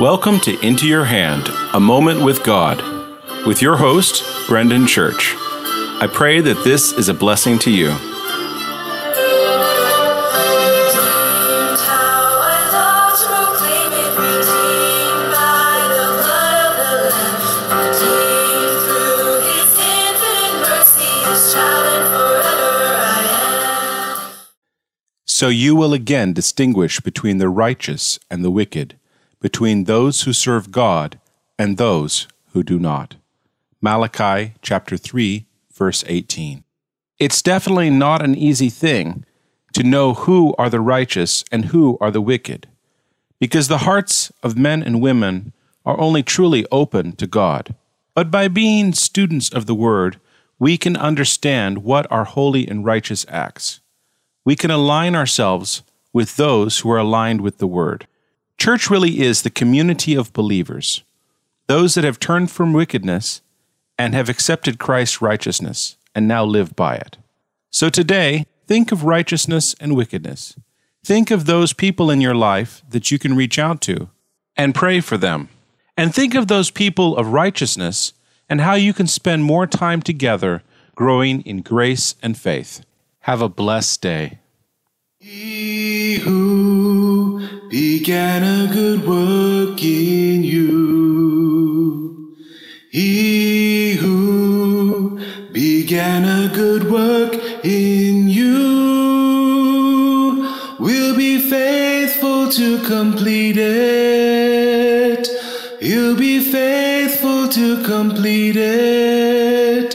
Welcome to Into Your Hand, a moment with God, with your host, Brendan Church. I pray that this is a blessing to you. So you will again distinguish between the righteous and the wicked, between those who serve God and those who do not. Malachi chapter 3, verse 18. It's definitely not an easy thing to know who are the righteous and who are the wicked, because the hearts of men and women are only truly open to God. But by being students of the Word, we can understand what are holy and righteous acts we can align ourselves with those who are aligned with the Word. Church really is the community of believers, those that have turned from wickedness and have accepted Christ's righteousness and now live by it. So today, think of righteousness and wickedness. Think of those people in your life that you can reach out to and pray for them. And think of those people of righteousness and how you can spend more time together growing in grace and faith. Have a blessed day. Began a good work in you, he who began a good work in you will be faithful to complete it. He'll be faithful to complete it.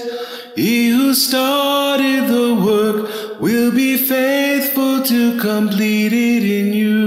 He who started the work will be faithful to complete it in you.